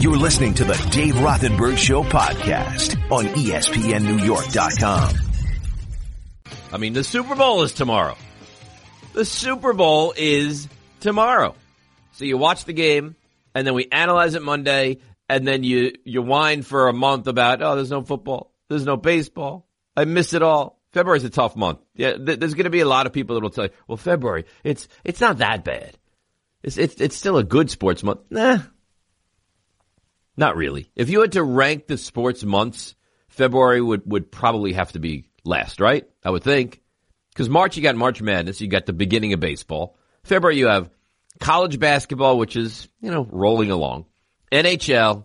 You're listening to the Dave Rothenberg Show podcast on ESPNNewYork.com. I mean, the Super Bowl is tomorrow. The Super Bowl is tomorrow. So you watch the game, and then we analyze it Monday, and then you, you whine for a month about, oh, there's no football. There's no baseball. I miss it all. February's a tough month. Yeah, th- there's going to be a lot of people that will tell you, well, February, it's, it's not that bad. It's, it's, it's still a good sports month. Nah. Not really. If you had to rank the sports months, February would, would probably have to be last, right? I would think. Because March, you got March Madness. You got the beginning of baseball. February, you have college basketball, which is, you know, rolling along. NHL,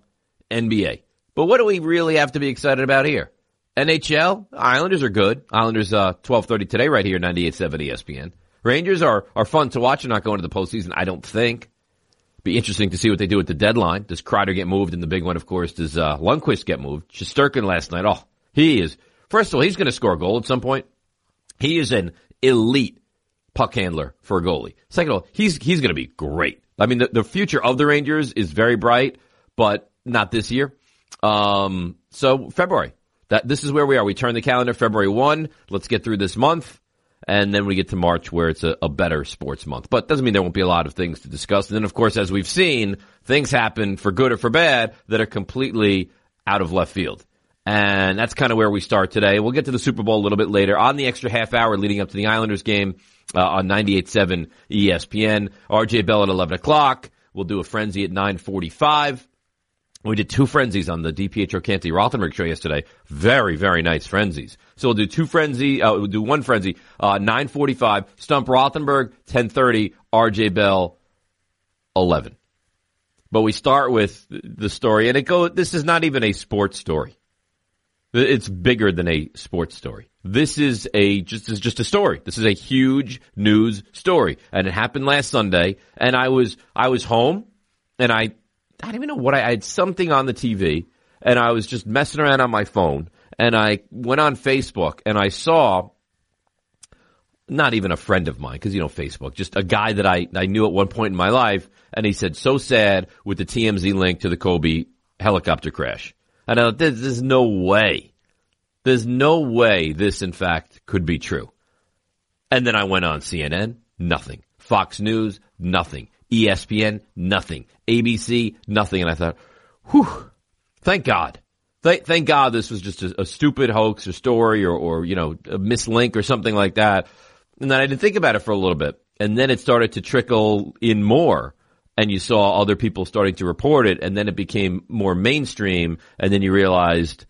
NBA. But what do we really have to be excited about here? NHL, Islanders are good. Islanders, uh, 1230 today right here, 98.7 ESPN. Rangers are, are fun to watch and not going to the postseason, I don't think. Be interesting to see what they do at the deadline. Does Kreider get moved? And the big one, of course, does, uh, Lundqvist get moved? Shesterkin last night. Oh, he is, first of all, he's going to score a goal at some point. He is an elite puck handler for a goalie. Second of all, he's, he's going to be great. I mean, the, the future of the Rangers is very bright, but not this year. Um, so February, that this is where we are. We turn the calendar February 1. Let's get through this month. And then we get to March where it's a, a better sports month. But doesn't mean there won't be a lot of things to discuss. And then, of course, as we've seen, things happen for good or for bad that are completely out of left field. And that's kind of where we start today. We'll get to the Super Bowl a little bit later on the extra half hour leading up to the Islanders game uh, on 98.7 ESPN. RJ Bell at 11 o'clock. We'll do a frenzy at 945. We did two frenzies on the DiPietro Canty Rothenberg show yesterday. Very, very nice frenzies. So we'll do two frenzy, uh, we'll do one frenzy, uh, 945, Stump Rothenberg, 1030, RJ Bell, 11. But we start with the story and it go, this is not even a sports story. It's bigger than a sports story. This is a just is just a story. This is a huge news story, and it happened last Sunday. And I was I was home, and I I don't even know what I, I had something on the TV, and I was just messing around on my phone, and I went on Facebook, and I saw not even a friend of mine because you know Facebook, just a guy that I I knew at one point in my life, and he said so sad with the TMZ link to the Kobe helicopter crash. And I thought, there's, there's no way. There's no way this, in fact, could be true. And then I went on CNN, nothing. Fox News, nothing. ESPN, nothing. ABC, nothing. And I thought, whew, thank God. Thank, thank God this was just a, a stupid hoax or story or, or, you know, a mislink or something like that. And then I didn't think about it for a little bit. And then it started to trickle in more and you saw other people starting to report it, and then it became more mainstream, and then you realized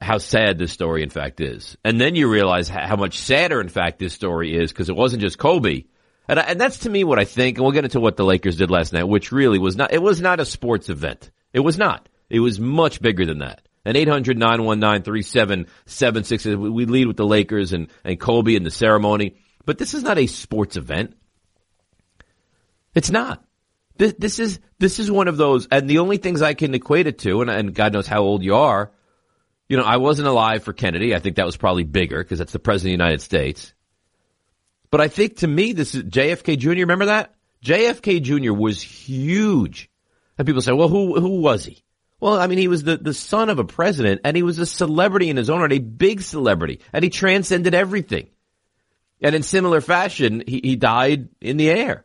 how sad this story in fact is. And then you realize how much sadder in fact this story is because it wasn't just Kobe. And, I, and that's to me what I think, and we'll get into what the Lakers did last night, which really was not, it was not a sports event. It was not. It was much bigger than that. And 800-919-3776, we lead with the Lakers and, and Kobe and the ceremony. But this is not a sports event. It's not. This, this is this is one of those, and the only things I can equate it to, and, and God knows how old you are. You know, I wasn't alive for Kennedy. I think that was probably bigger because that's the president of the United States. But I think to me, this is JFK Jr. Remember that? JFK Jr. was huge. And people say, well, who, who was he? Well, I mean, he was the, the son of a president and he was a celebrity in his own right, a big celebrity, and he transcended everything. And in similar fashion, he, he died in the air.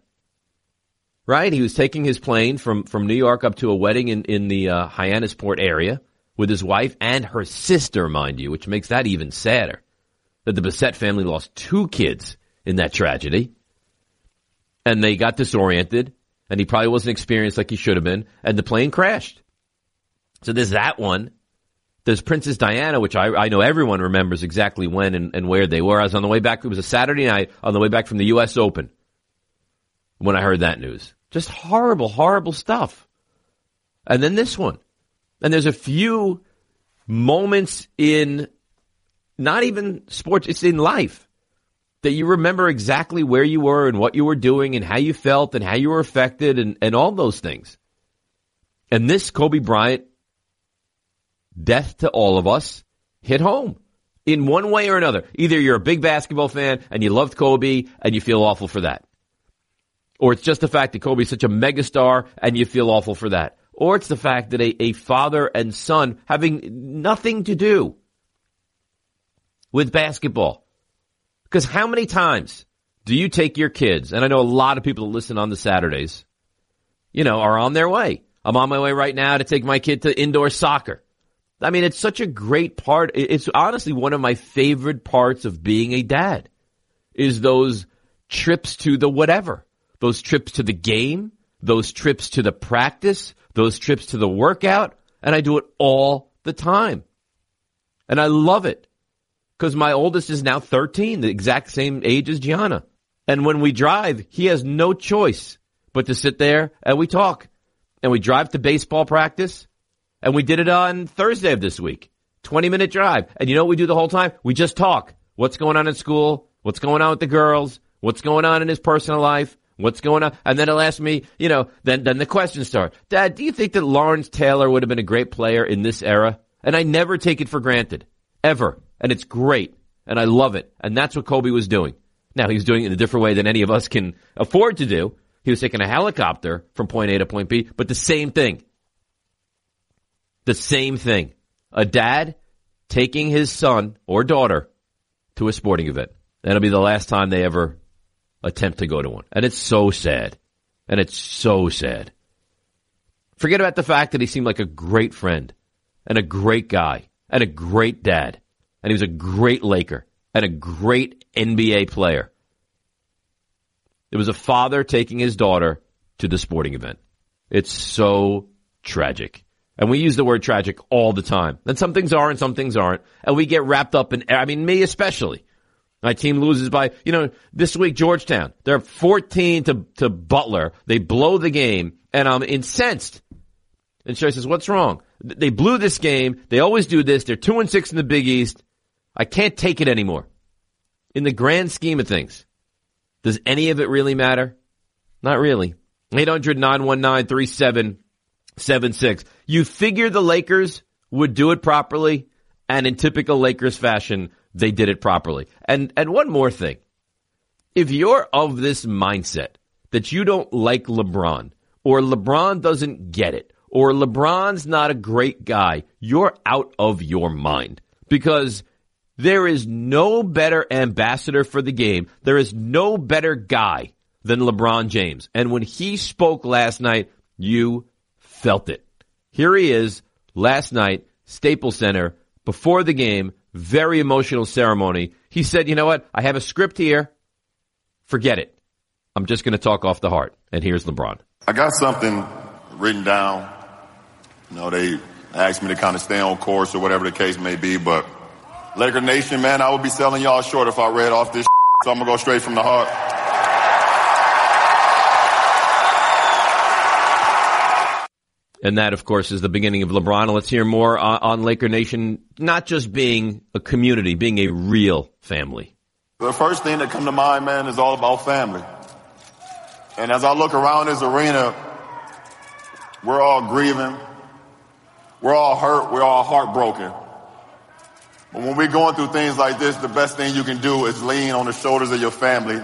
Right? He was taking his plane from, from New York up to a wedding in, in the uh, Hyannisport area with his wife and her sister, mind you, which makes that even sadder. That the Bessette family lost two kids in that tragedy. And they got disoriented, and he probably wasn't experienced like he should have been, and the plane crashed. So there's that one. There's Princess Diana, which I, I know everyone remembers exactly when and, and where they were. I was on the way back, it was a Saturday night, on the way back from the U.S. Open when I heard that news. Just horrible, horrible stuff. And then this one. And there's a few moments in not even sports, it's in life that you remember exactly where you were and what you were doing and how you felt and how you were affected and, and all those things. And this Kobe Bryant death to all of us hit home in one way or another. Either you're a big basketball fan and you loved Kobe and you feel awful for that. Or it's just the fact that Kobe's such a megastar and you feel awful for that. or it's the fact that a, a father and son having nothing to do with basketball. Because how many times do you take your kids? And I know a lot of people that listen on the Saturdays, you know, are on their way. I'm on my way right now to take my kid to indoor soccer. I mean, it's such a great part. It's honestly one of my favorite parts of being a dad is those trips to the whatever, those trips to the game, those trips to the practice, those trips to the workout. And I do it all the time. And I love it because my oldest is now 13, the exact same age as Gianna. And when we drive, he has no choice but to sit there and we talk. And we drive to baseball practice. And we did it on Thursday of this week. 20 minute drive. And you know what we do the whole time? We just talk. What's going on in school? What's going on with the girls? What's going on in his personal life? What's going on? And then he'll ask me, you know, then, then the questions start. Dad, do you think that Lawrence Taylor would have been a great player in this era? And I never take it for granted. Ever. And it's great. And I love it. And that's what Kobe was doing. Now, he was doing it in a different way than any of us can afford to do. He was taking a helicopter from point A to point B, but the same thing. The same thing. A dad taking his son or daughter to a sporting event. That'll be the last time they ever attempt to go to one. And it's so sad. And it's so sad. Forget about the fact that he seemed like a great friend and a great guy and a great dad. And he was a great Laker and a great NBA player. It was a father taking his daughter to the sporting event. It's so tragic. And we use the word tragic all the time. And some things are and some things aren't. And we get wrapped up in, I mean, me especially. My team loses by, you know, this week, Georgetown, they're 14 to, to Butler. They blow the game and I'm incensed. And Sherry says, what's wrong? They blew this game. They always do this. They're two and six in the Big East. I can't take it anymore. In the grand scheme of things, does any of it really matter? Not really. 800 919 3776. You figure the Lakers would do it properly, and in typical Lakers fashion, they did it properly. And, and one more thing. If you're of this mindset that you don't like LeBron, or LeBron doesn't get it, or LeBron's not a great guy, you're out of your mind. Because there is no better ambassador for the game. There is no better guy than LeBron James. And when he spoke last night, you felt it. Here he is last night, Staples Center, before the game, very emotional ceremony. He said, you know what? I have a script here. Forget it. I'm just going to talk off the heart. And here's LeBron. I got something written down. You know, they asked me to kind of stay on course or whatever the case may be, but Laker Nation, man, I would be selling y'all short if I read off this so I'm gonna go straight from the heart. And that, of course, is the beginning of LeBron. Let's hear more on, on Laker Nation, not just being a community, being a real family. The first thing that come to mind, man, is all about family. And as I look around this arena, we're all grieving. We're all hurt. We're all heartbroken. But when we're going through things like this, the best thing you can do is lean on the shoulders of your family.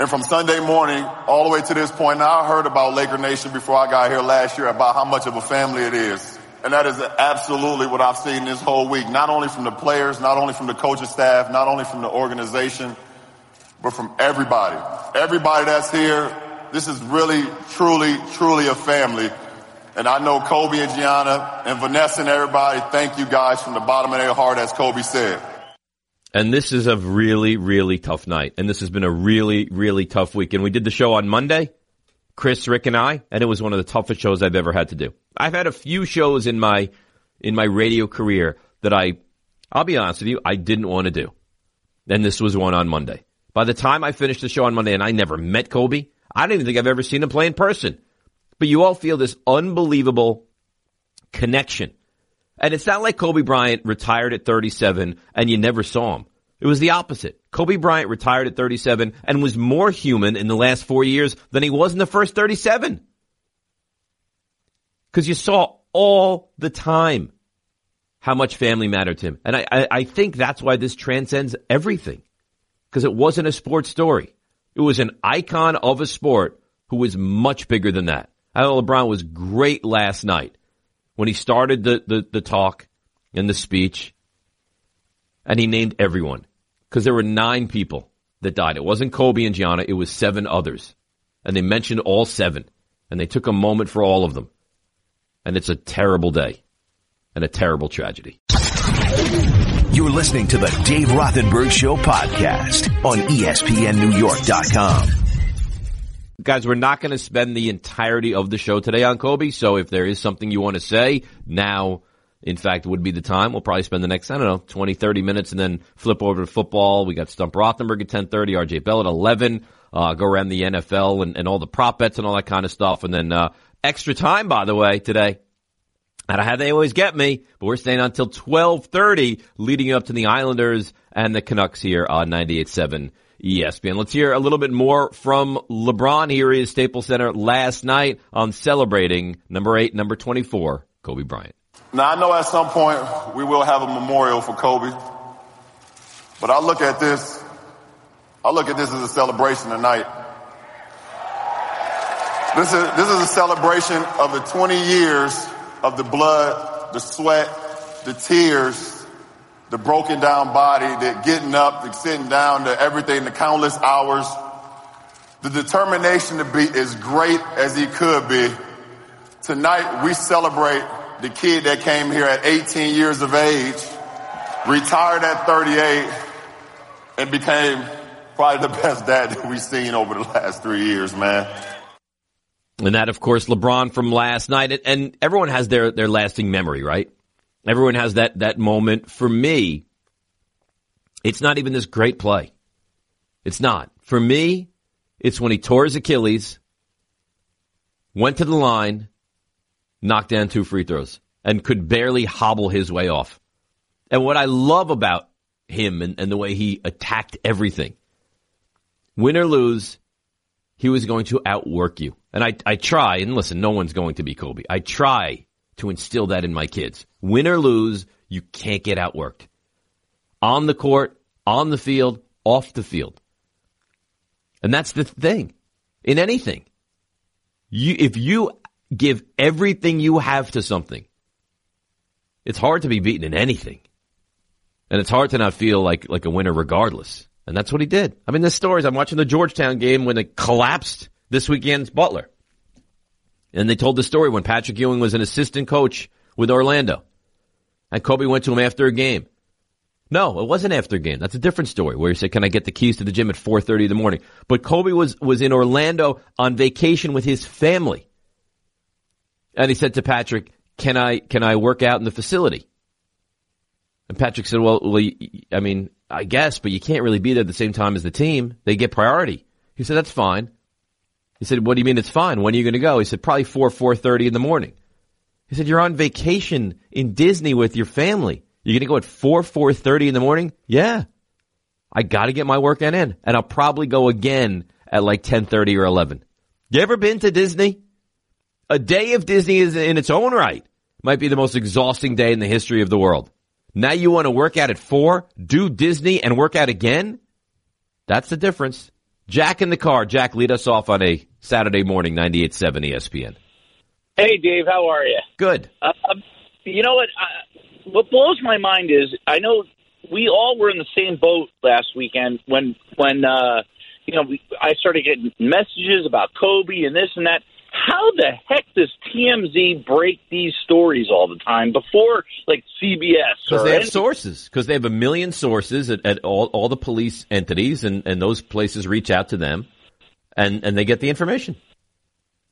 And from Sunday morning all the way to this point, now I heard about Laker Nation before I got here last year about how much of a family it is. And that is absolutely what I've seen this whole week, not only from the players, not only from the coaching staff, not only from the organization, but from everybody. Everybody that's here, this is really, truly, truly a family. And I know Kobe and Gianna and Vanessa and everybody, thank you guys from the bottom of their heart, as Kobe said. And this is a really, really tough night. And this has been a really, really tough week. And we did the show on Monday, Chris, Rick, and I, and it was one of the toughest shows I've ever had to do. I've had a few shows in my, in my radio career that I, I'll be honest with you, I didn't want to do. And this was one on Monday. By the time I finished the show on Monday and I never met Kobe, I don't even think I've ever seen him play in person. But you all feel this unbelievable connection. And it's not like Kobe Bryant retired at 37 and you never saw him. It was the opposite. Kobe Bryant retired at 37 and was more human in the last four years than he was in the first 37. Cause you saw all the time how much family mattered to him. And I, I, I think that's why this transcends everything. Cause it wasn't a sports story. It was an icon of a sport who was much bigger than that. I thought LeBron was great last night when he started the, the, the talk and the speech and he named everyone because there were nine people that died. It wasn't Kobe and Gianna. It was seven others and they mentioned all seven and they took a moment for all of them. And it's a terrible day and a terrible tragedy. You're listening to the Dave Rothenberg Show podcast on ESPNNewYork.com. Guys, we're not going to spend the entirety of the show today on Kobe. So if there is something you want to say now, in fact, would be the time. We'll probably spend the next, I don't know, 20, 30 minutes and then flip over to football. We got Stump Rothenberg at 1030, RJ Bell at 11, uh, go around the NFL and, and all the prop bets and all that kind of stuff. And then, uh, extra time, by the way, today. And how they always get me, but we're staying until 1230 leading up to the Islanders and the Canucks here on 98.7 ESPN. Let's hear a little bit more from LeBron here at Staples Center last night on celebrating number eight, number 24, Kobe Bryant. Now, I know at some point we will have a memorial for Kobe, but I look at this, I look at this as a celebration tonight. This is, this is a celebration of the 20 years of the blood, the sweat, the tears, the broken down body, the getting up, the sitting down, the everything, the countless hours, the determination to be as great as he could be. Tonight we celebrate the kid that came here at 18 years of age, retired at 38, and became probably the best dad that we've seen over the last three years, man. And that, of course, LeBron from last night. And everyone has their, their lasting memory, right? Everyone has that, that moment. For me, it's not even this great play. It's not. For me, it's when he tore his Achilles, went to the line, knocked down two free throws, and could barely hobble his way off. And what I love about him and, and the way he attacked everything, win or lose, he was going to outwork you. And I, I try, and listen, no one's going to be Kobe. I try to instill that in my kids. Win or lose, you can't get outworked. On the court, on the field, off the field. And that's the thing. In anything. You, if you give everything you have to something, it's hard to be beaten in anything. And it's hard to not feel like, like a winner regardless. And that's what he did. I mean, the stories, I'm watching the Georgetown game when it collapsed this weekend's Butler. And they told the story when Patrick Ewing was an assistant coach with Orlando. And Kobe went to him after a game. No, it wasn't after a game. That's a different story where he said, can I get the keys to the gym at 4.30 in the morning? But Kobe was, was in Orlando on vacation with his family. And he said to Patrick, can I, can I work out in the facility? And Patrick said, well, well, I mean, I guess, but you can't really be there at the same time as the team. They get priority. He said, that's fine. He said, what do you mean it's fine? When are you going to go? He said, probably 4, 4.30 in the morning. He said, you're on vacation in Disney with your family. You're going to go at 4, 4.30 in the morning? Yeah. I got to get my workout in. And I'll probably go again at like 10.30 or 11. You ever been to Disney? A day of Disney is in its own right. Might be the most exhausting day in the history of the world. Now you want to work out at 4, do Disney and work out again? That's the difference. Jack in the car. Jack, lead us off on a Saturday morning, 98.7 ESPN. Hey, Dave, how are you? Good. Uh, you know what? Uh, what blows my mind is I know we all were in the same boat last weekend when when uh, you know we, I started getting messages about Kobe and this and that how the heck does TMZ break these stories all the time before like CBS? Because they have sources. Because they have a million sources at, at, all, all the police entities, and, and those places reach out to them, and, and they get the information.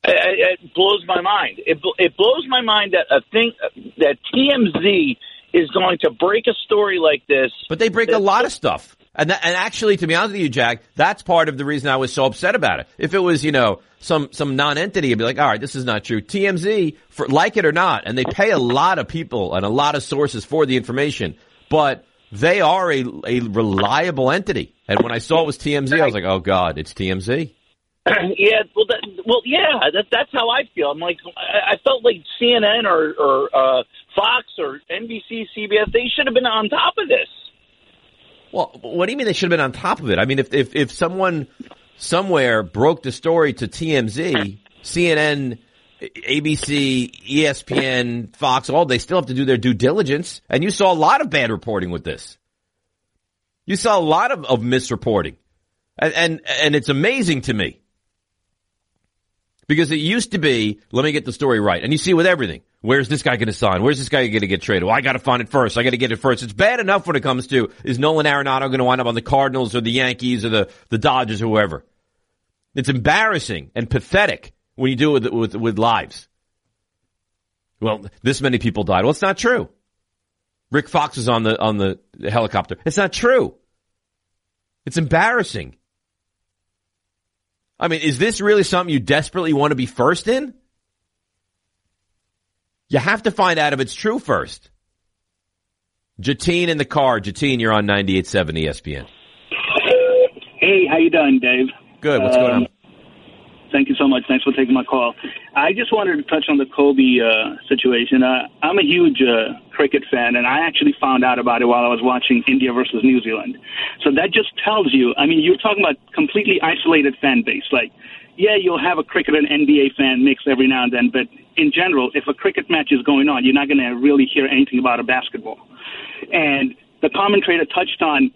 It, it blows my mind. It, it blows my mind that a thing that TMZ is going to break a story like this. But they break a lot of stuff. And, that, and actually, to be honest with you, Jack, that's part of the reason I was so upset about it. If it was, you know, some some non-entity, I'd be like, all right, this is not true. TMZ, for like it or not, and they pay a lot of people and a lot of sources for the information, but they are a a reliable entity. And when I saw it was TMZ, I was like, oh god, it's TMZ. yeah, well, that, well, yeah, that, that's how I feel. I'm like, I, I felt like CNN or, or uh, Fox or NBC, CBS, they should have been on top of this. Well, what do you mean they should have been on top of it? I mean, if if, if someone somewhere broke the story to TMZ, CNN, ABC, ESPN, Fox, all they still have to do their due diligence. And you saw a lot of bad reporting with this. You saw a lot of, of misreporting. And, and, and it's amazing to me. Because it used to be, let me get the story right. And you see with everything. Where's this guy going to sign? Where's this guy going to get traded? Well, I got to find it first. I got to get it first. It's bad enough when it comes to is Nolan Arenado going to wind up on the Cardinals or the Yankees or the, the Dodgers or whoever. It's embarrassing and pathetic when you do it with, with, with lives. Well, this many people died. Well, it's not true. Rick Fox is on the, on the helicopter. It's not true. It's embarrassing. I mean, is this really something you desperately want to be first in? You have to find out if it's true first. Jatine in the car. Jatine, you're on 98.7 ESPN. Hey, how you doing, Dave? Good. What's going on? Um, Thank you so much. Thanks for taking my call. I just wanted to touch on the Kobe uh, situation. Uh, I'm a huge uh, cricket fan, and I actually found out about it while I was watching India versus New Zealand. So that just tells you. I mean, you're talking about completely isolated fan base. Like, yeah, you'll have a cricket and NBA fan mix every now and then, but in general, if a cricket match is going on, you're not going to really hear anything about a basketball. And the commentator touched on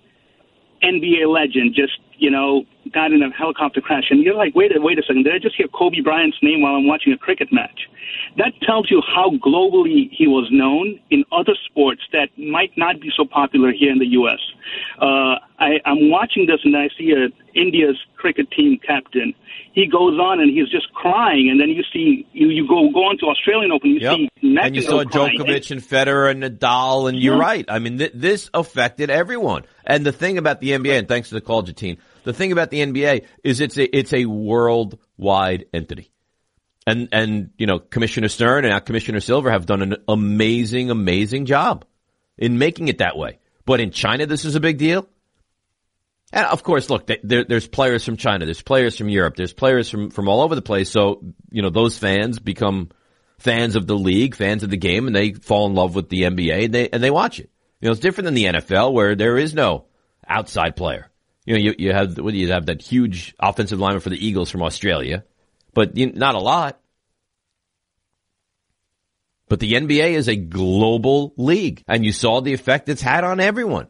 NBA legend just you know, got in a helicopter crash, and you're like, wait, a wait a second, did I just hear Kobe Bryant's name while I'm watching a cricket match? That tells you how globally he was known in other sports that might not be so popular here in the U.S. Uh, I, I'm watching this, and I see a, India's cricket team captain. He goes on and he's just crying, and then you see you, you go go on to Australian Open, you Yep. see And you saw crying. Djokovic and Federer and Nadal, and you're right. I mean, th- this affected everyone. And the thing about the NBA, and thanks to the call, Jatine, the thing about the NBA is it's a it's a worldwide entity. And and you know, Commissioner Stern and now Commissioner Silver have done an amazing, amazing job in making it that way. But in China, this is a big deal. And of course, look, there, there's players from China, there's players from Europe, there's players from, from all over the place. So, you know, those fans become fans of the league, fans of the game, and they fall in love with the NBA and they, and they watch it. You know, it's different than the NFL where there is no outside player. You know, you, you have, what do you have that huge offensive lineman for the Eagles from Australia, but you, not a lot. But the NBA is a global league and you saw the effect it's had on everyone.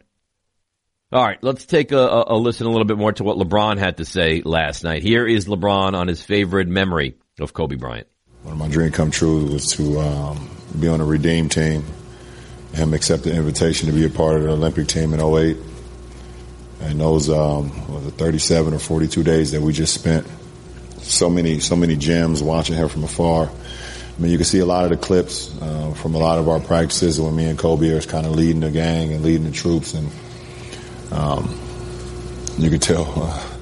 All right, let's take a, a, listen a little bit more to what LeBron had to say last night. Here is LeBron on his favorite memory of Kobe Bryant. One of my dream come true was to um, be on a redeem team. Him accept the invitation to be a part of the Olympic team in 08. And those um, it 37 or 42 days that we just spent. So many, so many gems watching him from afar. I mean, you can see a lot of the clips uh, from a lot of our practices when me and Kobe are kind of leading the gang and leading the troops, and um, you can tell uh,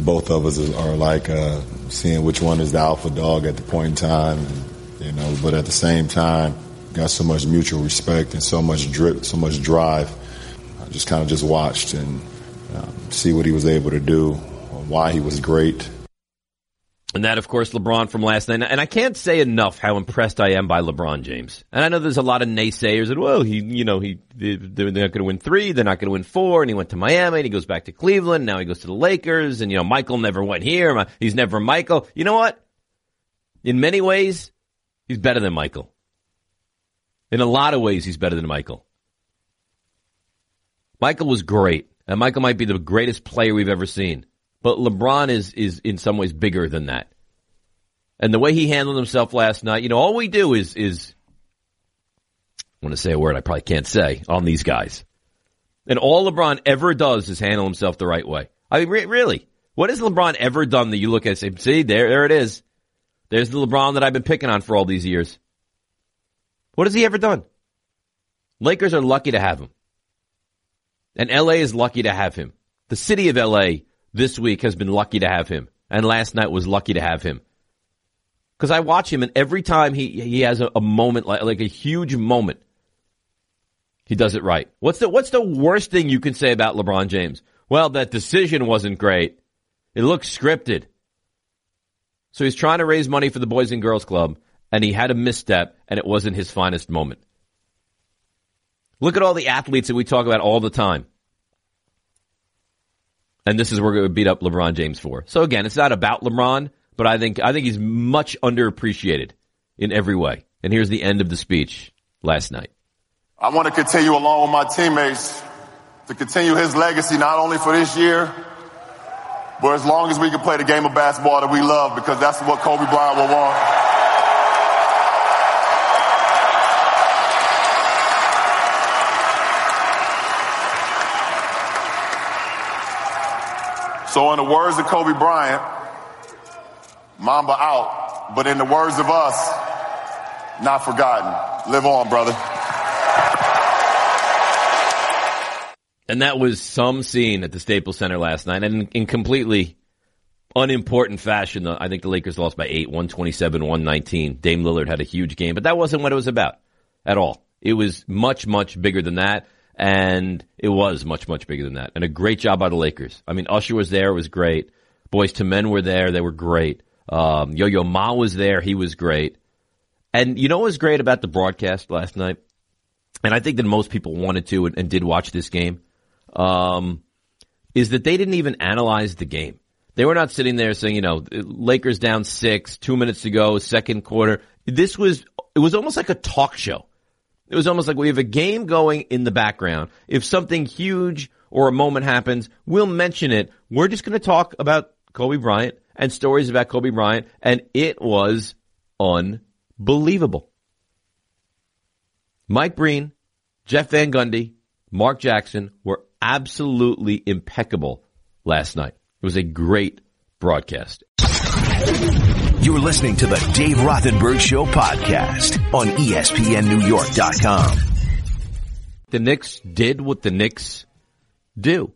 both of us are like uh, seeing which one is the alpha dog at the point in time, you know. But at the same time, got so much mutual respect and so much drip, so much drive. I just kind of just watched and um, see what he was able to do, why he was great. And that, of course, LeBron from last night. And I can't say enough how impressed I am by LeBron James. And I know there's a lot of naysayers that, well, he, you know, he, they're not going to win three, they're not going to win four, and he went to Miami, and he goes back to Cleveland, now he goes to the Lakers, and, you know, Michael never went here, he's never Michael. You know what? In many ways, he's better than Michael. In a lot of ways, he's better than Michael. Michael was great, and Michael might be the greatest player we've ever seen. But LeBron is is in some ways bigger than that. And the way he handled himself last night, you know, all we do is is I want to say a word I probably can't say on these guys. And all LeBron ever does is handle himself the right way. I mean, re- really, what has LeBron ever done that you look at and say, see, there, there it is. There's the LeBron that I've been picking on for all these years. What has he ever done? Lakers are lucky to have him. And LA is lucky to have him. The city of LA this week has been lucky to have him. And last night was lucky to have him. Cause I watch him and every time he, he has a, a moment, like, like a huge moment, he does it right. What's the, what's the worst thing you can say about LeBron James? Well, that decision wasn't great. It looked scripted. So he's trying to raise money for the Boys and Girls Club and he had a misstep and it wasn't his finest moment. Look at all the athletes that we talk about all the time. And this is where to beat up LeBron James for. So again, it's not about LeBron, but I think, I think he's much underappreciated. in every way. And here's the end of the speech last night. I want to continue along with my teammates to continue his legacy not only for this year, but as long as we can play the game of basketball that we love because that's what Kobe Bryant will want. So in the words of Kobe Bryant, Mamba out, but in the words of us, not forgotten. Live on, brother. And that was some scene at the Staples Center last night, and in, completely unimportant fashion. I think the Lakers lost by eight, 127, 119. Dame Lillard had a huge game, but that wasn't what it was about at all. It was much, much bigger than that, and it was much, much bigger than that. And a great job by the Lakers. I mean, Usher was there, it was great. Boys II Men were there, they were great. Um, Yo Yo Ma was there, he was great. And you know what was great about the broadcast last night? And I think that most people wanted to and, and did watch this game um, is that they didn't even analyze the game. They were not sitting there saying, you know, Lakers down six, two minutes to go, second quarter. This was, it was almost like a talk show. It was almost like we have a game going in the background. If something huge or a moment happens, we'll mention it. We're just going to talk about Kobe Bryant and stories about Kobe Bryant. And it was unbelievable. Mike Breen, Jeff Van Gundy, Mark Jackson were absolutely impeccable last night. It was a great broadcast. You're listening to the Dave Rothenberg Show podcast on ESPNNewYork.com. The Knicks did what the Knicks do.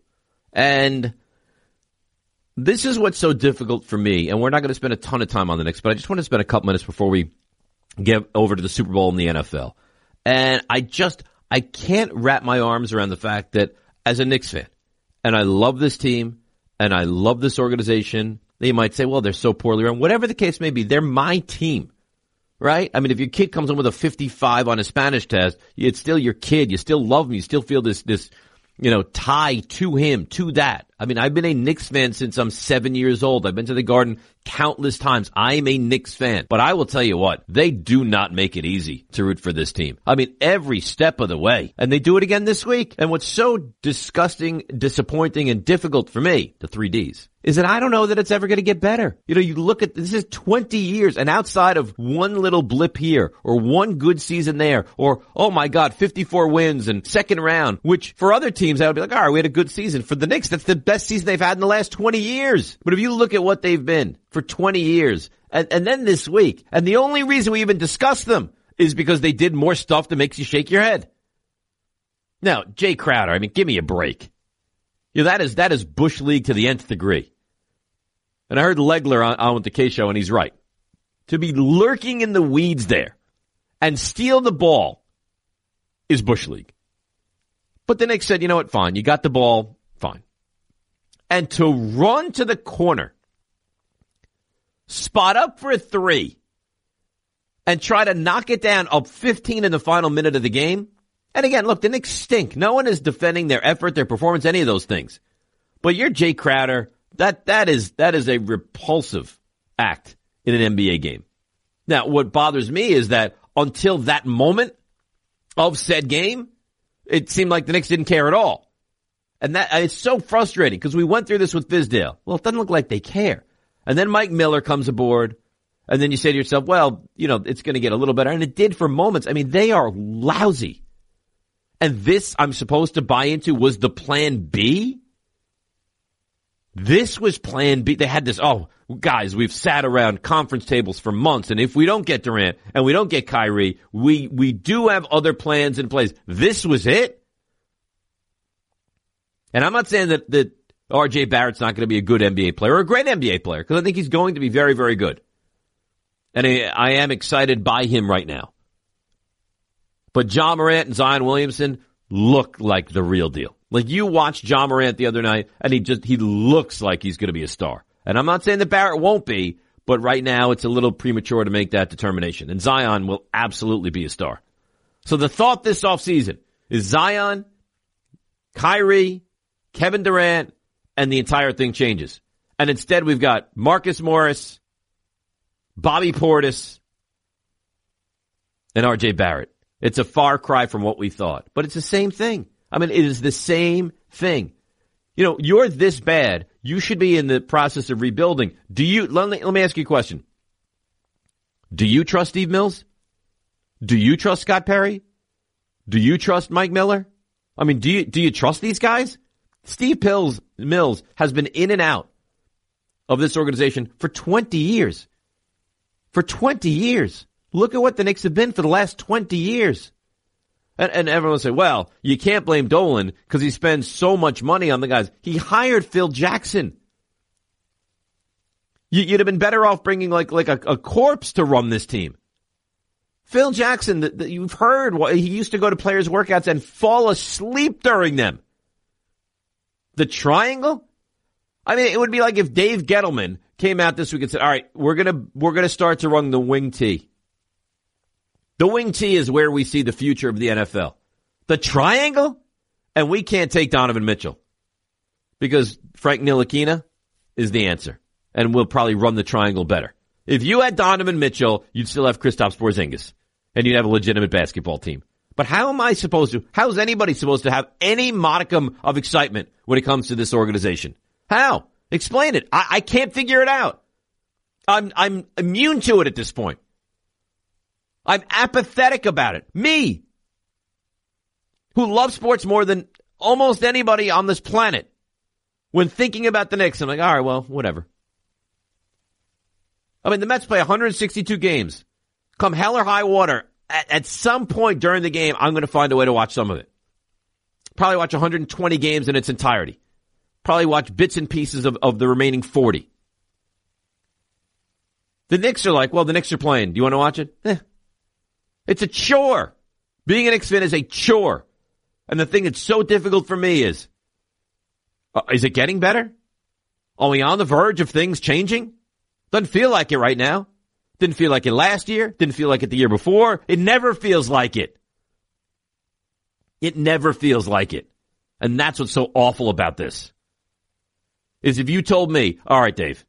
And this is what's so difficult for me, and we're not going to spend a ton of time on the Knicks, but I just want to spend a couple minutes before we get over to the Super Bowl in the NFL. And I just, I can't wrap my arms around the fact that as a Knicks fan, and I love this team, and I love this organization. They might say, well, they're so poorly run. Whatever the case may be, they're my team, right? I mean, if your kid comes in with a 55 on a Spanish test, it's still your kid. You still love him. You still feel this, this, you know, tie to him, to that. I mean, I've been a Knicks fan since I'm seven years old. I've been to the Garden countless times. I'm a Knicks fan. But I will tell you what, they do not make it easy to root for this team. I mean, every step of the way. And they do it again this week. And what's so disgusting, disappointing, and difficult for me, the three Ds, is that I don't know that it's ever going to get better. You know, you look at this is 20 years and outside of one little blip here or one good season there or, oh my God, 54 wins and second round, which for other teams, I would be like, all right, we had a good season. For the Knicks, that's the best season they've had in the last 20 years. But if you look at what they've been for 20 years and, and then this week, and the only reason we even discuss them is because they did more stuff that makes you shake your head. Now, Jay Crowder, I mean, give me a break. You know, that is, that is Bush League to the nth degree. And I heard Legler on, on the K show and he's right. To be lurking in the weeds there and steal the ball is Bush League. But the Knicks said, you know what, fine. You got the ball, fine. And to run to the corner, spot up for a three, and try to knock it down up 15 in the final minute of the game. And again, look, the Knicks stink. No one is defending their effort, their performance, any of those things. But you're Jay Crowder that that is that is a repulsive act in an NBA game. Now, what bothers me is that until that moment of said game, it seemed like the Knicks didn't care at all. And that it's so frustrating because we went through this with Fizdale. Well, it doesn't look like they care. And then Mike Miller comes aboard, and then you say to yourself, well, you know, it's going to get a little better. And it did for moments. I mean, they are lousy. And this I'm supposed to buy into was the plan B? This was plan B. They had this, oh, guys, we've sat around conference tables for months, and if we don't get Durant and we don't get Kyrie, we, we do have other plans in place. This was it? And I'm not saying that, that RJ Barrett's not going to be a good NBA player or a great NBA player, because I think he's going to be very, very good. And I, I am excited by him right now. But Ja Morant and Zion Williamson look like the real deal. Like you watched Ja Morant the other night and he just, he looks like he's going to be a star. And I'm not saying that Barrett won't be, but right now it's a little premature to make that determination. And Zion will absolutely be a star. So the thought this offseason is Zion, Kyrie, Kevin Durant, and the entire thing changes. And instead we've got Marcus Morris, Bobby Portis, and RJ Barrett. It's a far cry from what we thought, but it's the same thing. I mean, it is the same thing. You know, you're this bad. You should be in the process of rebuilding. Do you, let me, let me ask you a question. Do you trust Steve Mills? Do you trust Scott Perry? Do you trust Mike Miller? I mean, do you, do you trust these guys? Steve Pills, Mills has been in and out of this organization for 20 years. For 20 years. Look at what the Knicks have been for the last 20 years. And, and everyone will say, well, you can't blame Dolan because he spends so much money on the guys. He hired Phil Jackson. You, would have been better off bringing like, like a, a corpse to run this team. Phil Jackson, that you've heard, he used to go to players' workouts and fall asleep during them. The triangle? I mean, it would be like if Dave Gettleman came out this week and said, all right, we're going to, we're to start to run the wing T. The wing T is where we see the future of the NFL. The triangle? And we can't take Donovan Mitchell because Frank Ntilikina is the answer and we'll probably run the triangle better. If you had Donovan Mitchell, you'd still have Kristaps Porzingis and you'd have a legitimate basketball team. But how am I supposed to, how is anybody supposed to have any modicum of excitement when it comes to this organization? How? Explain it. I, I can't figure it out. I'm, I'm immune to it at this point. I'm apathetic about it. Me, who loves sports more than almost anybody on this planet, when thinking about the Knicks, I'm like, all right, well, whatever. I mean, the Mets play 162 games. Come hell or high water, at, at some point during the game, I'm going to find a way to watch some of it. Probably watch 120 games in its entirety. Probably watch bits and pieces of, of the remaining 40. The Knicks are like, well, the Knicks are playing. Do you want to watch it? Eh, it's a chore. Being an Knicks fan is a chore. And the thing that's so difficult for me is, uh, is it getting better? Are we on the verge of things changing? Doesn't feel like it right now. Didn't feel like it last year. Didn't feel like it the year before. It never feels like it. It never feels like it. And that's what's so awful about this. Is if you told me, all right, Dave,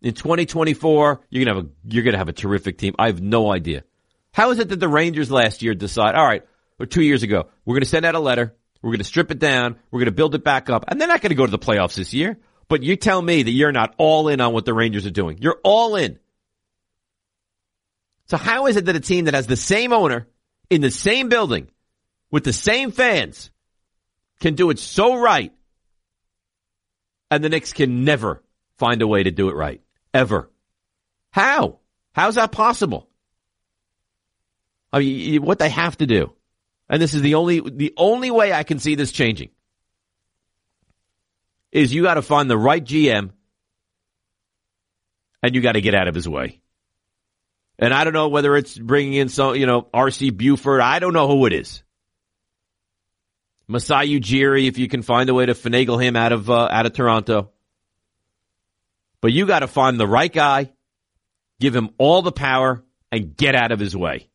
in 2024, you're going to have a, you're to have a terrific team. I have no idea. How is it that the Rangers last year decide, all right, or two years ago, we're going to send out a letter, we're going to strip it down, we're going to build it back up, and they're not to go to the playoffs this year. But you tell me that you're not all in on what the Rangers are doing. You're all in. So how is it that a team that has the same owner in the same building with the same fans can do it so right and the Knicks can never find a way to do it right? Ever. How? How's that possible? I mean, what they have to do. And this is the only, the only way I can see this changing is you got to find the right GM and you got to get out of his way. And I don't know whether it's bringing in some, you know, RC Buford. I don't know who it is. Masai Ujiri, if you can find a way to finagle him out of, uh, out of Toronto. But you got to find the right guy, give him all the power and get out of his way.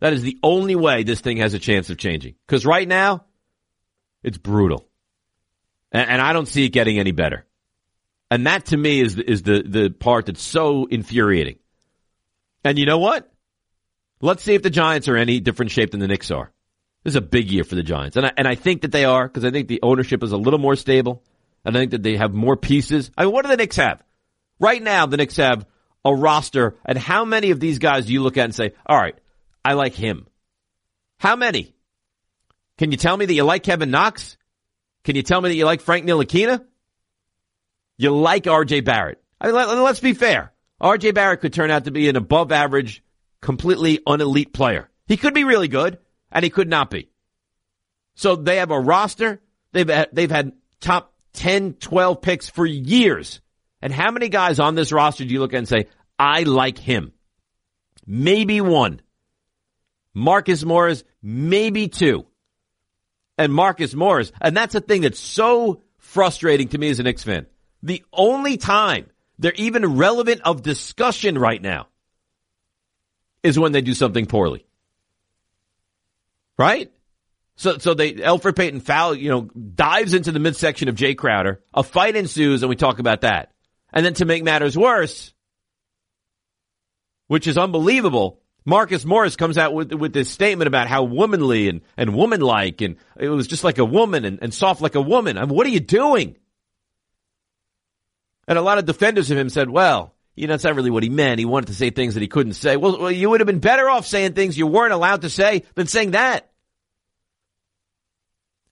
That is the only way this thing has a chance of changing. Because right now, it's brutal. And, and, I don't see it getting any better. And that to me is, is the, the part that's so infuriating. And you know what? Let's see if the Giants are any different shape than the Knicks are. This is a big year for the Giants. And I, and I think that they are because I think the ownership is a little more stable. And I think that they have more pieces. I mean, what do the Knicks have? Right now, the Knicks have a roster. And how many of these guys do you look at and say, all right, I like him. How many? Can you tell me that you like Kevin Knox? Can you tell me that you like Frank Ntilikina? You like RJ Barrett. I mean, let, let's be fair. RJ Barrett could turn out to be an above average, completely unelite player. He could be really good, and he could not be. So they have a roster. They've had, they've had top 10, 12 picks for years. And how many guys on this roster do you look at and say, I like him? Maybe one. Marcus Morris, maybe two. And Marcus Morris, and that's the thing that's so frustrating to me as a Knicks fan. The only time they're even relevant of discussion right now is when they do something poorly. Right? So, so they, Elfrid Payton foul, you know, dives into the midsection of Jay Crowder. A fight ensues and we talk about that. And then to make matters worse, which is unbelievable, Marcus Morris comes out with with this statement about how womanly and, and womanlike and it was just like a woman and, and soft like a woman. I mean, what are you doing? And a lot of defenders of him said, well, you know, that's not really what he meant. He wanted to say things that he couldn't say. Well, well, you would have been better off saying things you weren't allowed to say than saying that.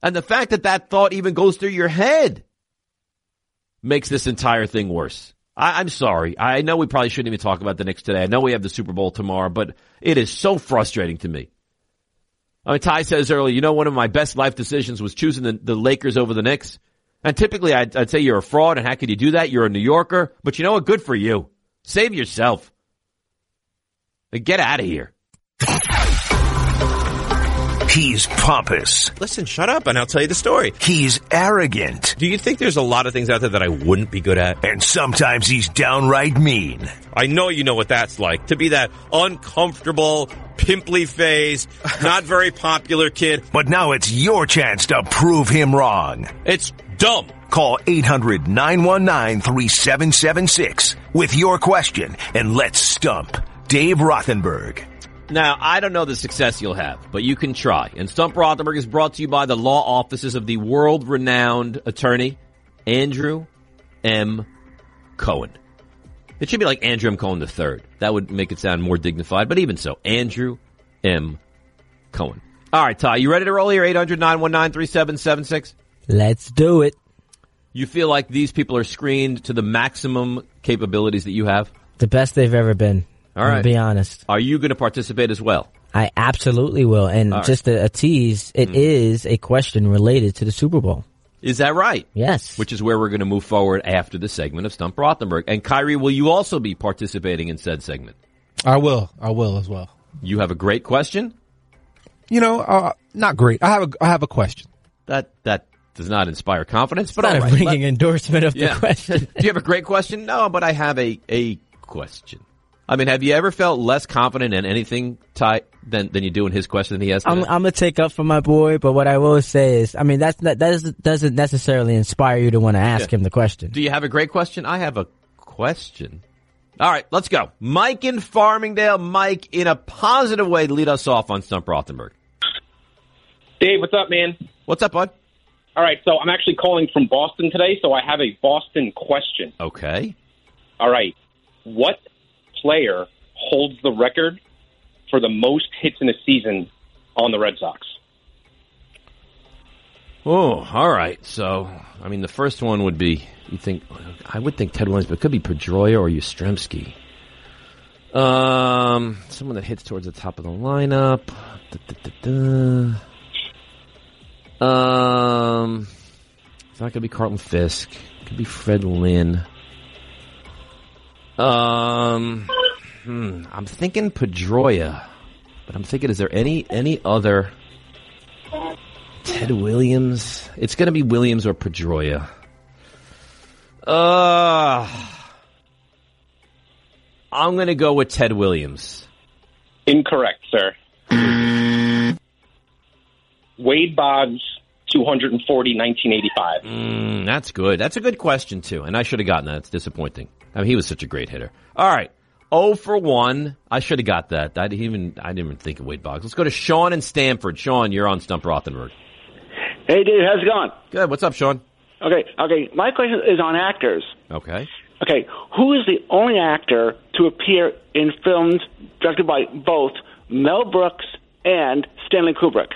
And the fact that that thought even goes through your head makes this entire thing worse. I, am sorry. I know we probably shouldn't even talk about the Knicks today. I know we have the Super Bowl tomorrow, but it is so frustrating to me. I mean, Ty says earlier, you know, one of my best life decisions was choosing the, the Lakers over the Knicks. And typically I'd, I'd say you're a fraud and how could you do that? You're a New Yorker, but you know what? Good for you. Save yourself. Get out of here. He's pompous. Listen, shut up and I'll tell you the story. He's arrogant. Do you think there's a lot of things out there that I wouldn't be good at? And sometimes he's downright mean. I know you know what that's like. To be that uncomfortable, pimply faced, not very popular kid. But now it's your chance to prove him wrong. It's dumb. Call 800 919 3776 with your question and let's stump Dave Rothenberg. Now, I don't know the success you'll have, but you can try. And Stump Rothenberg is brought to you by the law offices of the world renowned attorney, Andrew M. Cohen. It should be like Andrew M. Cohen III. That would make it sound more dignified, but even so, Andrew M. Cohen. All right, Ty, you ready to roll here? 800 919 3776? Let's do it. You feel like these people are screened to the maximum capabilities that you have? The best they've ever been. All right. To be honest. Are you going to participate as well? I absolutely will. And All right. just a, a tease, it Mm. is a question related to the Super Bowl. Is that right? Yes. Which is where we're going to move forward after the segment of Stump Rothenberg. And Kyrie, will you also be participating in said segment? I will. I will as well. You have a great question? You know, uh, not great. I have a, I have a question. That that does not inspire confidence, but Not all a right. ringing Let- endorsement of Yeah. the question. Do you have a great question? No, but I have a a question. I mean, have you ever felt less confident in anything, Ty, than than you do in his question that he has? I'm. I'm gonna take up for my boy, but what I will say is, I mean, that's not, that doesn't, doesn't necessarily inspire you to want to ask Yeah. him the question. Do you have a great question? I have a question. All right, let's go. Mike in Farmingdale. Mike, in a positive way, lead us off on Stump Rothenberg. Dave, what's up, man? What's up, bud? All right, so I'm actually calling from Boston today, so I have a Boston question. Okay. All right, what player holds the record for the most hits in a season on the Red Sox? Oh, all right. So, I mean, the first one would be you think I would think Ted Williams, but it could be Pedroia or Yastrzemski. Um, someone that hits towards the top of the lineup. Da, da, da. Um, it's not going to be Carlton Fisk. It could be Fred Lynn. Um, hmm, I'm thinking Pedroia, but I'm thinking, is there any any other? Ted Williams. It's going to be Williams or Pedroia. Uh, I'm going to go with Ted Williams. Incorrect, sir. Wade Boggs, 240, 1985. Mm, that's good. That's a good question too, and I should have gotten that. It's disappointing. I mean, he was such a great hitter. All right, oh for one. I should have got that. I didn't even. I didn't even think of Wade Boggs. Let's go to Sean in Stamford. Sean, you're on Stump Rothenberg. Hey, Dave, how's it going? Good. What's up, Sean? Okay, okay. My question is on actors. Okay. Okay, who is the only actor to appear in films directed by both Mel Brooks and Stanley Kubrick?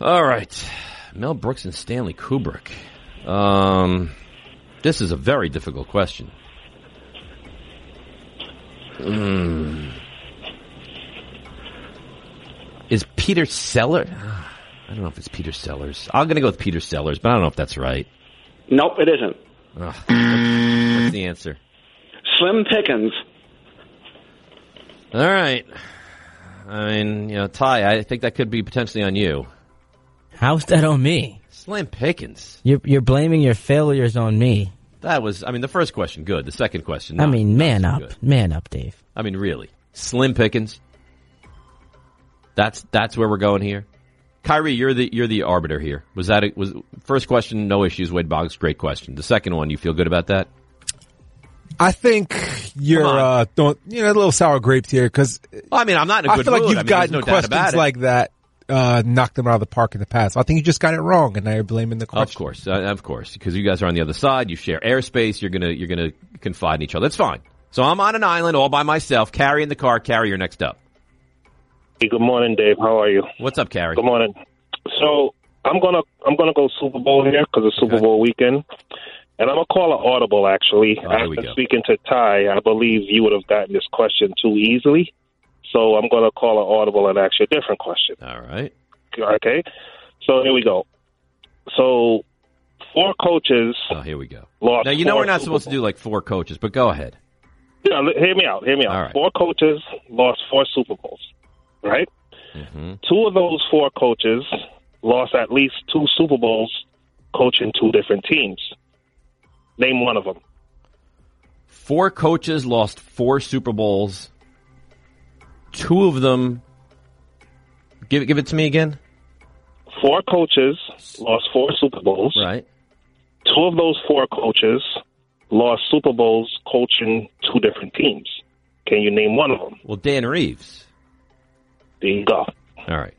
All right. Mel Brooks and Stanley Kubrick. Um, this is a very difficult question. Mm. Is Peter Sellers? I don't know if it's Peter Sellers. I'm going to go with Peter Sellers, but I don't know if that's right. Nope, it isn't. What's the answer? Slim Pickens. All right. I mean, you know, Ty, I think that could be potentially on you. How's that on me? Slim Pickens. You're, you're blaming your failures on me. That was, I mean, the first question, good. The second question, I not- mean, not man so up, good. man up, Dave. I mean, really, Slim Pickens. That's that's where we're going here. Kyrie, you're the you're the arbiter here. Was that a, was first question? No issues. Wade Boggs, great question. The second one, you feel good about that? I think you're uh, throwing, you know, a little sour grapes here because I mean, I'm not in a I good mood. I feel like you've I mean, gotten no questions like that, uh, knocked them out of the park in the past. I think you just got it wrong, and now you're blaming the question. Of course, uh, of course, because you guys are on the other side. You share airspace. You're gonna you're gonna confide in each other. That's fine. So I'm on an island all by myself. Carrie in the car. Carrie, you're next up. Hey, good morning, Dave. How are you? What's up, Carrie? Good morning. So I'm gonna I'm gonna go Super Bowl here because it's Super Bowl weekend, and I'm gonna call an audible. Actually, Oh, here we after speaking to Ty, I believe you would have gotten this question too easily. So I'm gonna call an audible and ask you a different question. All right. Okay. So here we go. So four coaches. Oh, here we go. Now you know we're not supposed to do like four coaches, but go ahead. Yeah, hear me out. Hear me out. All right. Four coaches lost four Super Bowls, right? Mm-hmm. Two of those four coaches lost at least two Super Bowls coaching two different teams. Name one of them. Four coaches lost four Super Bowls. Two of them. Give give it to me again. Four coaches lost four Super Bowls. Right. Two of those four coaches lost Super Bowls coaching two different teams. Can you name one of them? Well, Dan Reeves. There you go. All right.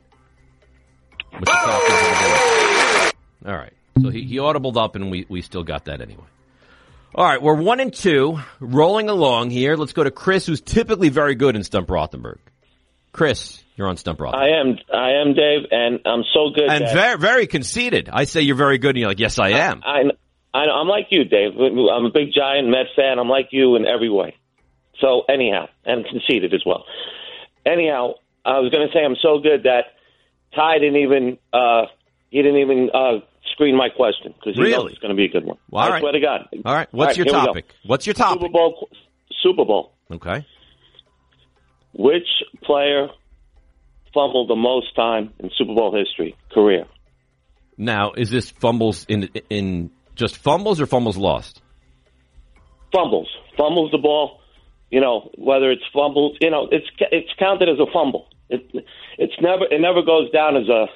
With the Falcons and the Bills. All right. So he, he audibled up, and we, we still got that anyway. All right, we're one and two, rolling along here. Let's go to Chris, who's typically very good in Stump Rothenberg. Chris, you're on Stump Rothenberg. I am, I am Dave, and I'm so good. and that- very, very conceited. I say you're very good, and you're like, yes, I am. I, I, I'm like you, Dave. I'm a big Giant Met fan. I'm like you in every way. So anyhow, and conceited as well. Anyhow, I was going to say I'm so good that Ty didn't even uh, he didn't even uh, screen my question because Really? it's going to be a good one. Well, all I right. swear to God. All right, what's your here we go. topic? What's your topic? Super Bowl. Super Bowl. Okay. Which player fumbled the most time in Super Bowl history career? Now, is this fumbles in in just fumbles or fumbles lost? fumbles, fumbles the ball. You know, whether it's fumbles, you know, it's it's counted as a fumble. It it's never it never goes down as a,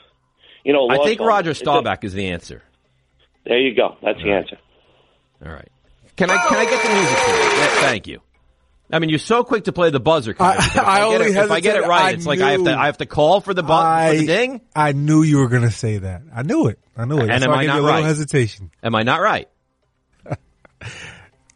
you know. I think. Roger It's a- Staubach is the answer. there you go. That's the answer. All right. Can I can I get the music? Please? Yeah, thank you. I mean, you're so quick to play the buzzer. Connor, but if I I, only it, if I get it right, I it's like I have to. I have to call for the bu- for the ding. I knew you were going to say that. I knew it. I knew it. And That's am why I not a right? hesitation. Am I not right?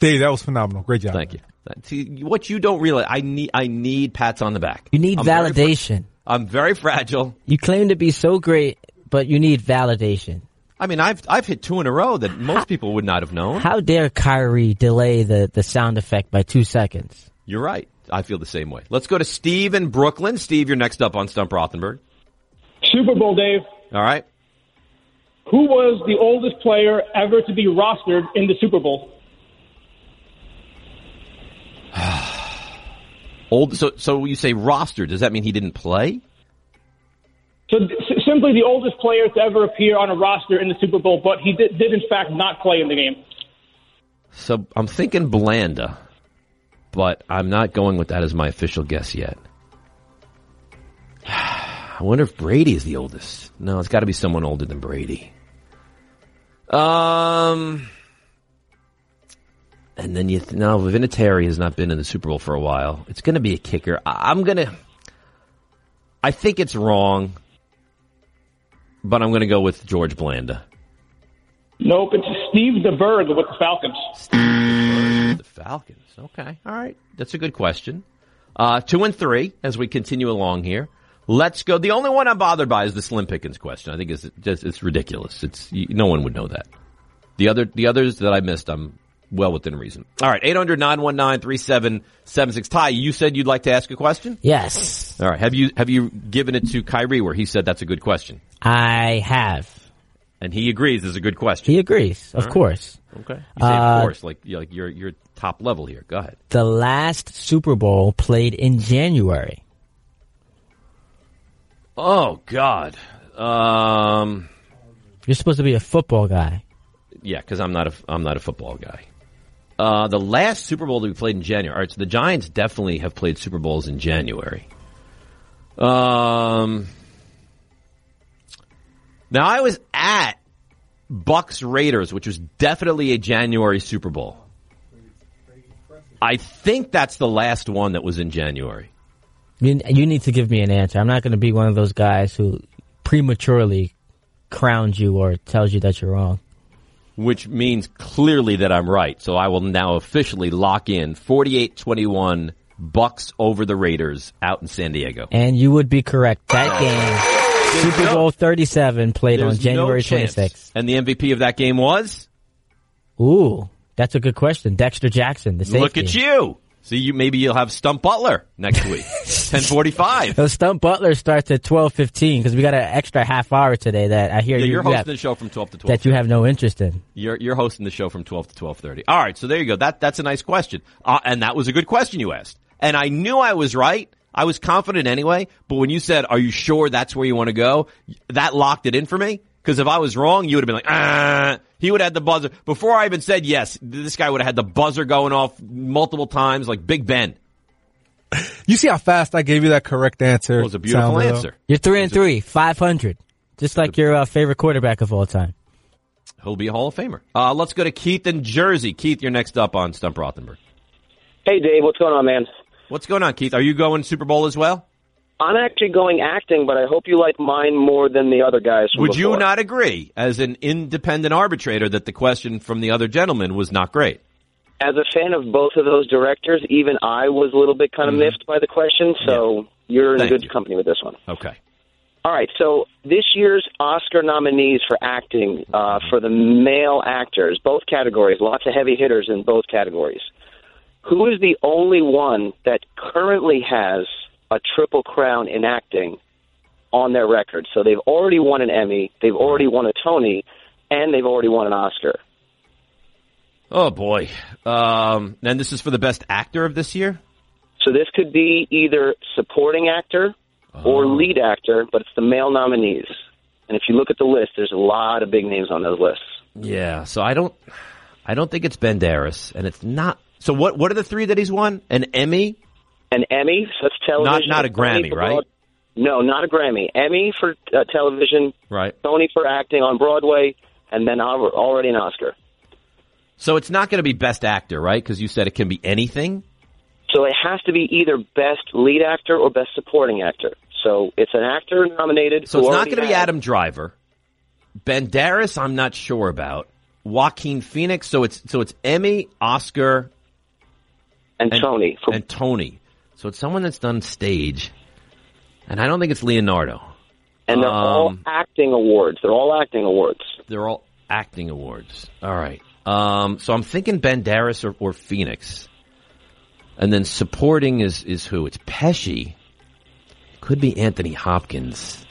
Dave, that was phenomenal. Great job. Thank you. See, what you don't realize, I need I need pats on the back. You need I'm very fra- validation. I'm very fragile. You claim to be so great, but you need validation. I mean, I've I've hit two in a row that most people would not have known. How dare Kyrie delay the, the sound effect by two seconds? You're right. I feel the same way. Let's go to Steve in Brooklyn. Steve, you're next up on Stump Rothenberg. Super Bowl, Dave. All right. Who was the oldest player ever to be rostered in the Super Bowl? Old. So so you say roster? Does that mean he didn't play? So s- simply the oldest player to ever appear on a roster in the Super Bowl, but he did, did in fact not play in the game. So I'm thinking Blanda, but I'm not going with that as my official guess yet. I wonder if Brady is the oldest. No, it's got to be someone older than Brady. Um, and then you th- no, Vinatieri has not been in the Super Bowl for a while. It's going to be a kicker. I- I'm gonna. I think it's wrong, but I'm going to go with George Blanda. Nope, it's Steve DeBerg with the Falcons. The Falcons. Okay. All right. That's a good question. Uh, two and three as we continue along here. Let's go. The only one I'm bothered by is the Slim Pickens question. I think it's just, it's ridiculous. It's, no one would know that. The other, the others that I missed, I'm well within reason. All right. 800-919-3776. Ty, you said you'd like to ask a question? Yes, All right. Have you, have you given it to Kyrie where he said that's a good question? I have. And he agrees it's a good question. He agrees, of right. course. Okay. You say Uh, of course, like, you're like you're, you're top level here. Go ahead. The last Super Bowl played in January. Oh God. Um. You're supposed to be a football guy. Yeah, because I'm not a I'm not a football guy. Uh, the last Super Bowl that we played in January. All right, so the Giants definitely have played Super Bowls in January. Um. Now I was at Bucs Raiders, which was definitely a January Super Bowl. I think that's the last one that was in January. You, you need to give me an answer. I'm not going to be one of those guys who prematurely crowns you or tells you that you're wrong. which means clearly that I'm right. So I will now officially lock in 48-21 Bucs over the Raiders out in San Diego. And you would be correct. That game, Super no- Bowl 37, played on January no 26th. And the MVP of that game was? Ooh, that's a good question. Dexter Jackson, the safety. Look at you. See, you maybe you'll have Stump Butler next week. 1045. So Stump Butler starts at 12:15 because we got an extra half hour today that I hear Yeah, you, you're you hosting have- the show from 12 to 12. that you have no interest in. You're you're hosting the show from 12 to 12:30. All right, so there you go. That that's a nice question. Uh, and that was a good question you asked. And I knew I was right. I was confident anyway, but when you said, "Are you sure that's where you want to go?" that locked it in for me because if I was wrong, you would have been like, "Ah." He would have had the buzzer before I even said yes. This guy would have had the buzzer going off multiple times like Big Ben. You see how fast I gave you that correct answer? It was a beautiful Sound, though? answer. You're three and three, 500, just like your uh, favorite quarterback of all time. He'll be a Hall of Famer. Uh, let's go to Keith in Jersey. Keith, you're next up on Stump Rothenberg. Hey, Dave, what's going on, man? What's going on, Keith? Are you going Super Bowl as well? I'm actually going acting, but I hope you like mine more than the other guys. From Would you not agree, as an independent arbitrator, that the question from the other gentleman was not great? As a fan of both of those directors, even I was a little bit kind of miffed by the question, so you're in Thank good you. company with this one. Okay. All right, so this year's Oscar nominees for acting uh, for the male actors, both categories, lots of heavy hitters in both categories. Who is the only one that currently has a triple crown in acting on their record? So they've already won an Emmy, they've already won a Tony, and they've already won an Oscar. Oh boy. Um, and this is for the best actor of this year. So this could be either supporting actor or Oh. lead actor, but it's the male nominees. And if you look at the list, there's a lot of big names on those lists. Yeah. So I don't, I don't think it's Banderas, and it's not. So what? What are the three that he's won? An Emmy, An Emmy, so that's television. not not a Grammy, right? Broad- No, not a Grammy. Emmy for uh, television, Right. Tony for acting on Broadway, and then already an Oscar. So it's not going to be best actor, right? Because you said it can be anything. So it has to be either best lead actor or best supporting actor. So it's an actor nominated. So it's not going to be Adam Driver. Banderas, I'm not sure about. Joaquin Phoenix. So it's so it's Emmy, Oscar, and, Tony and Tony. So it's someone that's done stage, and I don't think it's Leonardo. And they're all Um, acting awards. They're all acting awards. They're all acting awards. All right. Um, so I'm thinking Banderas or, or Phoenix, and then supporting is is who? It's Pesci. Could be Anthony Hopkins.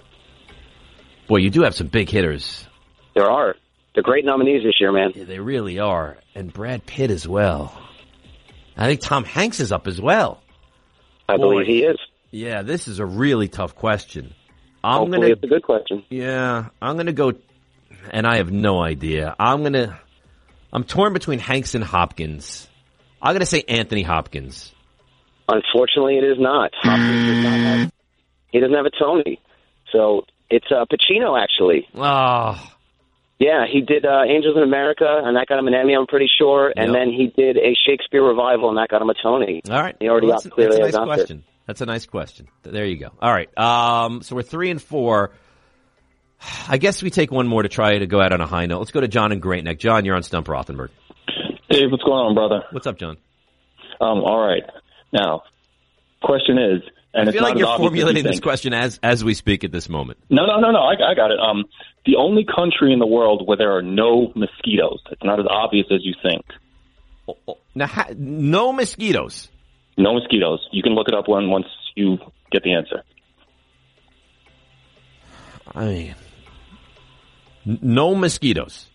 Boy, you do have some big hitters. There are. They're great nominees this year, man. Yeah, they really are, and Brad Pitt as well. I think Tom Hanks is up as well. I Boy. believe he is. Yeah, this is a really tough question. I'm Hopefully gonna it's a good question. Yeah, I'm gonna go, and I have no idea. I'm gonna, I'm torn between Hanks and Hopkins. I'm gonna say Anthony Hopkins. Unfortunately, it is not. Hopkins does not have, he doesn't have a Tony. So it's uh, Pacino, actually. Oh. Yeah, he did uh, Angels in America, and that got him an Emmy, I'm pretty sure. And Yep. then he did a Shakespeare revival, and that got him a Tony. All right, He already Well, got that's, clearly that's a nice Oscar. question. That's a nice question. There you go. All right, um, so we're three and four. I guess we take one more to try to go out on a high note. Let's go to John and Great Neck. John, you're on Stump Rothenberg. Dave, what's going on, brother? What's up, John? Um, all right. Now, question is, and I it's feel not like as you're obvious as you formulating this question as as we speak at this moment. No, no, no, no. I, I got it. Um, the only country in the world where there are no mosquitoes. It's not as obvious as you think. Now, no mosquitoes. No mosquitoes. You can look it up when once you get the answer. I mean, no mosquitoes.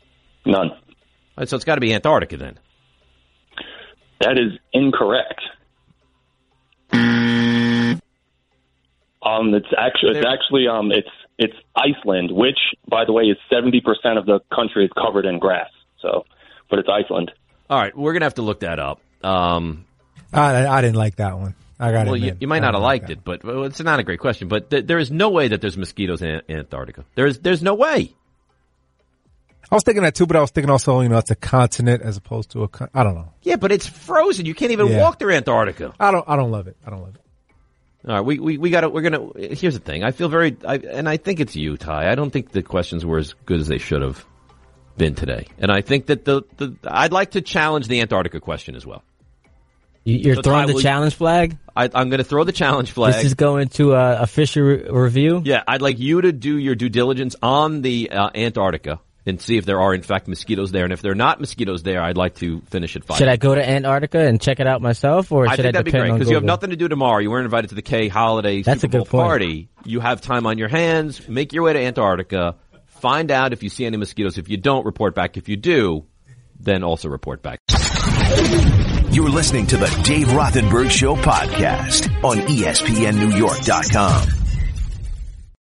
None. All right, so it's got to be Antarctica then. That is incorrect. Um, it's actually it's actually um it's it's Iceland, which by the way is seventy percent of the country is covered in grass. So, but it's Iceland. All right, we're gonna have to look that up. Um, I, I didn't like that one. I got well, it. you, you might not have liked it, but well, it's not a great question. But th- there is no way that there's mosquitoes in An- Antarctica. There's there's no way. I was thinking that too, but I was thinking also, you know, it's a continent as opposed to a. Con- I don't know. Yeah, but it's frozen. You can't even Yeah. walk through Antarctica. I don't. I don't love it. I don't love it. All right, we we, we got We're gonna. Here's the thing. I feel very, I, and I think it's you, Ty. I don't think the questions were as good as they should have been today, and I think that the the I'd like to challenge the Antarctica question as well. You- You're So, throwing Ty, the will challenge flag. I, I'm going to throw the challenge flag. This is going to uh, a official re- review. Yeah, I'd like you to do your due diligence on the uh, Antarctica and see if there are in fact mosquitoes there, and if there are not mosquitoes there, I'd like to finish at five. Should I go to Antarctica and check it out myself, or I think I that'd be depend great because you have nothing to do tomorrow. You weren't invited to the K holiday That's a Super good Bowl point. party. You have time on your hands. Make your way to Antarctica. Find out if you see any mosquitoes. If you don't, report back. If you do, then also report back. You're listening to the Dave Rothenberg Show podcast on ESPNNewYork.com.